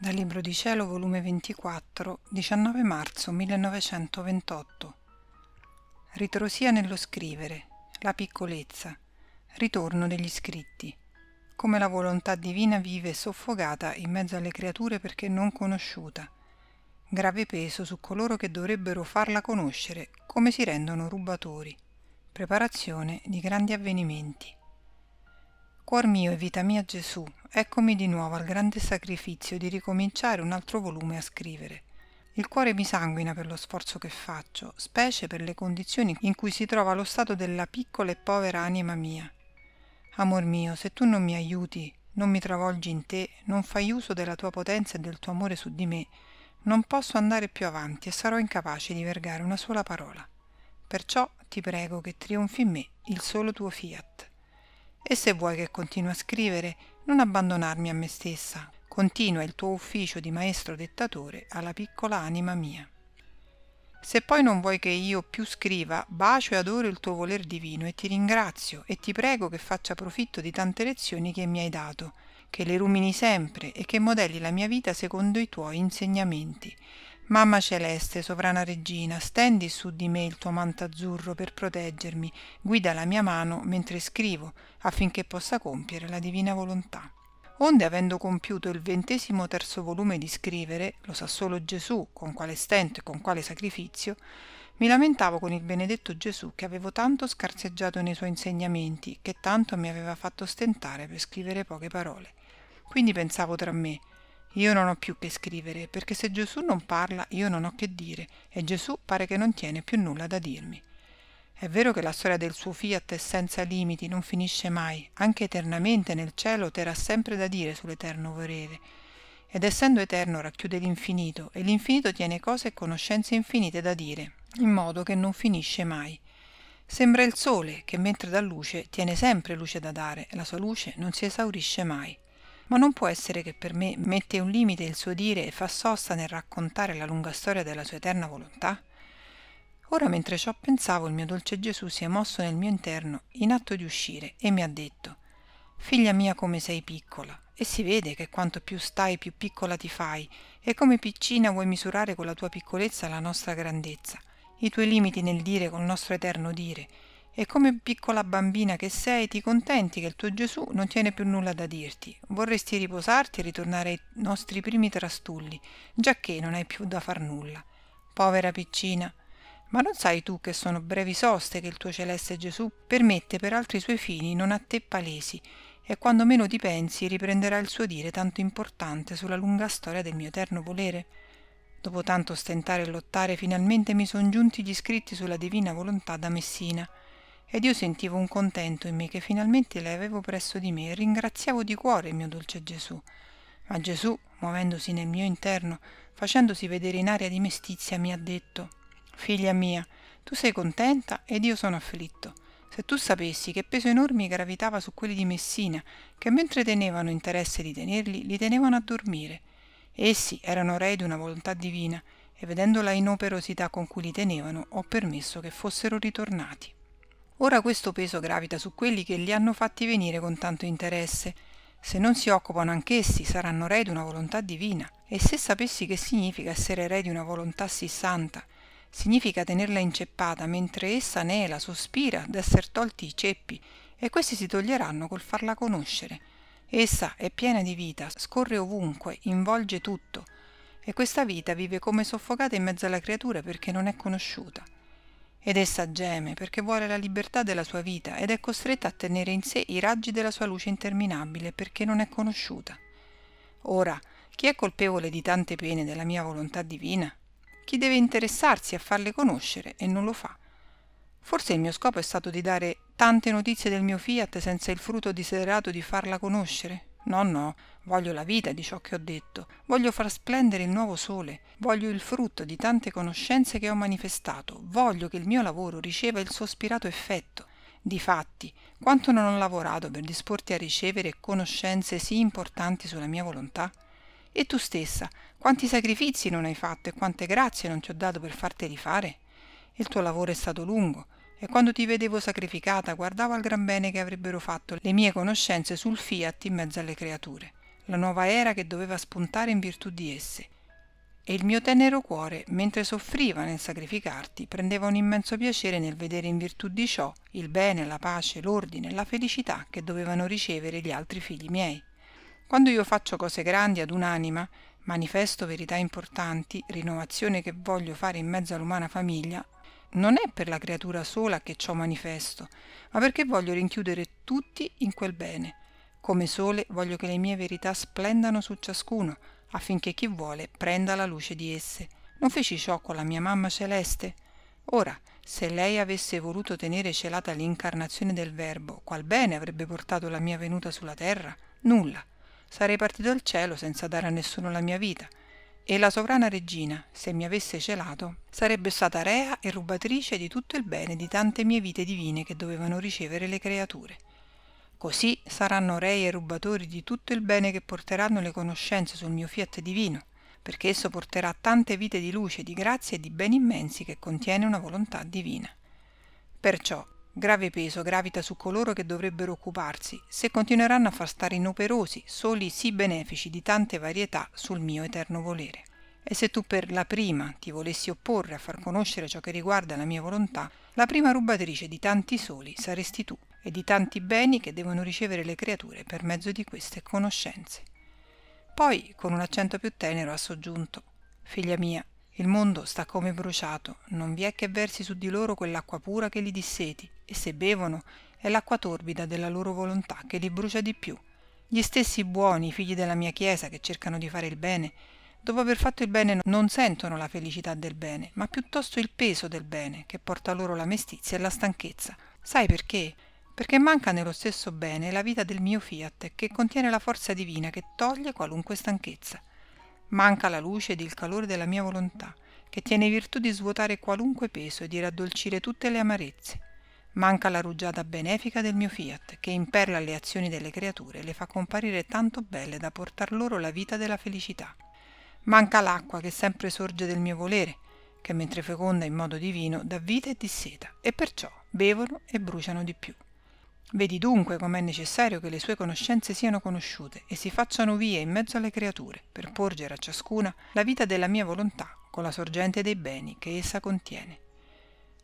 Dal Libro di Cielo, volume 24, 19 marzo 1928. Ritrosia nello scrivere, la piccolezza, ritorno degli scritti, come la volontà divina vive soffocata in mezzo alle creature perché non conosciuta, grave peso su coloro che dovrebbero farla conoscere come si rendono rubatori, preparazione di grandi avvenimenti. Cuor mio e vita mia Gesù, eccomi di nuovo al grande sacrificio di ricominciare un altro volume a scrivere. Il cuore mi sanguina per lo sforzo che faccio, specie per le condizioni in cui si trova lo stato della piccola e povera anima mia. Amor mio, se tu non mi aiuti, non mi travolgi in te, non fai uso della tua potenza e del tuo amore su di me, non posso andare più avanti e sarò incapace di vergare una sola parola. Perciò ti prego che trionfi in me il solo tuo fiat. E se vuoi che continui a scrivere, non abbandonarmi a me stessa. Continua il tuo ufficio di maestro dettatore alla piccola anima mia. Se poi non vuoi che io più scriva, bacio e adoro il tuo voler divino e ti ringrazio e ti prego che faccia profitto di tante lezioni che mi hai dato, che le rumini sempre e che modelli la mia vita secondo i tuoi insegnamenti, Mamma celeste, sovrana regina, stendi su di me il tuo manto azzurro per proteggermi, guida la mia mano mentre scrivo, affinché possa compiere la divina volontà. Onde, avendo compiuto il ventesimo terzo volume di scrivere, lo sa solo Gesù con quale stento e con quale sacrificio, mi lamentavo con il benedetto Gesù che avevo tanto scarseggiato nei suoi insegnamenti, che tanto mi aveva fatto stentare per scrivere poche parole. Quindi pensavo tra me, io non ho più che scrivere, perché se Gesù non parla io non ho che dire, e Gesù pare che non tiene più nulla da dirmi. È vero che la storia del suo fiat è senza limiti, non finisce mai, anche eternamente nel cielo terrà sempre da dire sull'eterno volere. Ed essendo eterno racchiude l'infinito, e l'infinito tiene cose e conoscenze infinite da dire, in modo che non finisce mai. Sembra il sole, che mentre dà luce tiene sempre luce da dare, e la sua luce non si esaurisce mai ma non può essere che per me mette un limite il suo dire e fa sosta nel raccontare la lunga storia della sua eterna volontà? Ora mentre ciò pensavo il mio dolce Gesù si è mosso nel mio interno in atto di uscire e mi ha detto Figlia mia come sei piccola e si vede che quanto più stai più piccola ti fai e come piccina vuoi misurare con la tua piccolezza la nostra grandezza, i tuoi limiti nel dire col nostro eterno dire e come piccola bambina che sei ti contenti che il tuo Gesù non tiene più nulla da dirti. Vorresti riposarti e ritornare ai nostri primi trastulli, giacché non hai più da far nulla. Povera piccina, ma non sai tu che sono brevi soste che il tuo celeste Gesù permette per altri suoi fini non a te palesi, e quando meno ti pensi riprenderà il suo dire tanto importante sulla lunga storia del mio eterno volere? Dopo tanto stentare e lottare, finalmente mi son giunti gli scritti sulla divina volontà da Messina ed io sentivo un contento in me che finalmente le avevo presso di me e ringraziavo di cuore il mio dolce Gesù. Ma Gesù, muovendosi nel mio interno, facendosi vedere in aria di mestizia, mi ha detto Figlia mia, tu sei contenta ed io sono afflitto. Se tu sapessi che peso enorme gravitava su quelli di Messina, che mentre tenevano interesse di tenerli, li tenevano a dormire. Essi erano rei di una volontà divina, e vedendo la inoperosità con cui li tenevano, ho permesso che fossero ritornati. Ora questo peso gravita su quelli che li hanno fatti venire con tanto interesse. Se non si occupano anch'essi, saranno re di una volontà divina. E se sapessi che significa essere re di una volontà sì santa, significa tenerla inceppata mentre essa nela, sospira d'esser tolti i ceppi, e questi si toglieranno col farla conoscere. Essa è piena di vita, scorre ovunque, involge tutto, e questa vita vive come soffocata in mezzo alla creatura perché non è conosciuta ed essa geme perché vuole la libertà della sua vita ed è costretta a tenere in sé i raggi della sua luce interminabile perché non è conosciuta. Ora, chi è colpevole di tante pene della mia volontà divina? Chi deve interessarsi a farle conoscere e non lo fa? Forse il mio scopo è stato di dare tante notizie del mio fiat senza il frutto desiderato di farla conoscere? No, no, voglio la vita di ciò che ho detto, voglio far splendere il nuovo sole, voglio il frutto di tante conoscenze che ho manifestato, voglio che il mio lavoro riceva il suo spirato effetto. Difatti, quanto non ho lavorato per disporti a ricevere conoscenze sì importanti sulla mia volontà? E tu stessa, quanti sacrifici non hai fatto e quante grazie non ti ho dato per farteli fare? Il tuo lavoro è stato lungo, e quando ti vedevo sacrificata guardavo al gran bene che avrebbero fatto le mie conoscenze sul fiat in mezzo alle creature. la nuova era che doveva spuntare in virtù di esse. E il mio tenero cuore, mentre soffriva nel sacrificarti, prendeva un immenso piacere nel vedere in virtù di ciò il bene, la pace, l'ordine, la felicità che dovevano ricevere gli altri figli miei. Quando io faccio cose grandi ad un'anima, manifesto verità importanti, rinnovazione che voglio fare in mezzo all'umana famiglia, non è per la creatura sola che ciò manifesto, ma perché voglio rinchiudere tutti in quel bene. Come sole voglio che le mie verità splendano su ciascuno, affinché chi vuole prenda la luce di esse. Non feci ciò con la mia mamma celeste? Ora, se lei avesse voluto tenere celata l'incarnazione del Verbo, qual bene avrebbe portato la mia venuta sulla terra? Nulla. Sarei partito al cielo senza dare a nessuno la mia vita, e la sovrana regina, se mi avesse celato, sarebbe stata rea e rubatrice di tutto il bene di tante mie vite divine che dovevano ricevere le creature. Così saranno rei e rubatori di tutto il bene che porteranno le conoscenze sul mio fiat divino, perché esso porterà tante vite di luce, di grazia e di beni immensi che contiene una volontà divina. Perciò grave peso gravita su coloro che dovrebbero occuparsi, se continueranno a far stare inoperosi soli sì benefici di tante varietà sul mio eterno volere. E se tu per la prima ti volessi opporre a far conoscere ciò che riguarda la mia volontà, la prima rubatrice di tanti soli saresti tu e di tanti beni che devono ricevere le creature per mezzo di queste conoscenze. Poi, con un accento più tenero, ha soggiunto Figlia mia, il mondo sta come bruciato, non vi è che versi su di loro quell'acqua pura che li disseti, e se bevono è l'acqua torbida della loro volontà che li brucia di più. Gli stessi buoni figli della mia Chiesa che cercano di fare il bene, dopo aver fatto il bene non sentono la felicità del bene, ma piuttosto il peso del bene che porta loro la mestizia e la stanchezza. Sai perché? Perché manca nello stesso bene la vita del mio fiat che contiene la forza divina che toglie qualunque stanchezza. Manca la luce ed il calore della mia volontà, che tiene virtù di svuotare qualunque peso e di raddolcire tutte le amarezze. Manca la rugiada benefica del mio fiat, che imperla le azioni delle creature e le fa comparire tanto belle da portar loro la vita della felicità. Manca l'acqua che sempre sorge del mio volere, che mentre feconda in modo divino dà vita e disseta, e perciò bevono e bruciano di più. Vedi dunque com'è necessario che le sue conoscenze siano conosciute e si facciano vie in mezzo alle creature, per porgere a ciascuna la vita della mia volontà con la sorgente dei beni che essa contiene.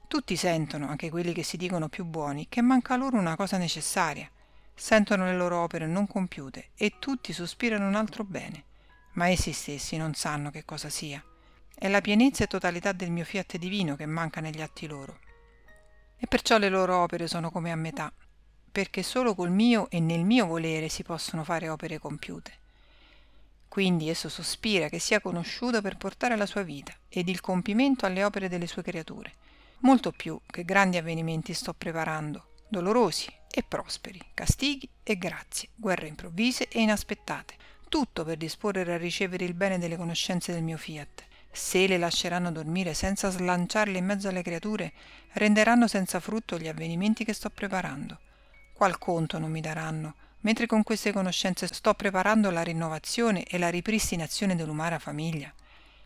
Tutti sentono, anche quelli che si dicono più buoni, che manca loro una cosa necessaria. Sentono le loro opere non compiute e tutti sospirano un altro bene, ma essi stessi non sanno che cosa sia. È la pienezza e totalità del mio fiat divino che manca negli atti loro. E perciò le loro opere sono come a metà, perché solo col mio e nel mio volere si possono fare opere compiute. Quindi esso sospira che sia conosciuto per portare la sua vita ed il compimento alle opere delle sue creature molto più che grandi avvenimenti sto preparando, dolorosi e prosperi, castighi e grazie, guerre improvvise e inaspettate, tutto per disporre a ricevere il bene delle conoscenze del mio fiat. Se le lasceranno dormire senza slanciarle in mezzo alle creature, renderanno senza frutto gli avvenimenti che sto preparando. Qual conto non mi daranno, mentre con queste conoscenze sto preparando la rinnovazione e la ripristinazione dell'umana famiglia?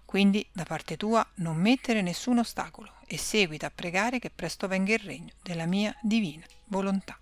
Quindi da parte tua non mettere nessun ostacolo e seguita a pregare che presto venga il regno della mia divina volontà.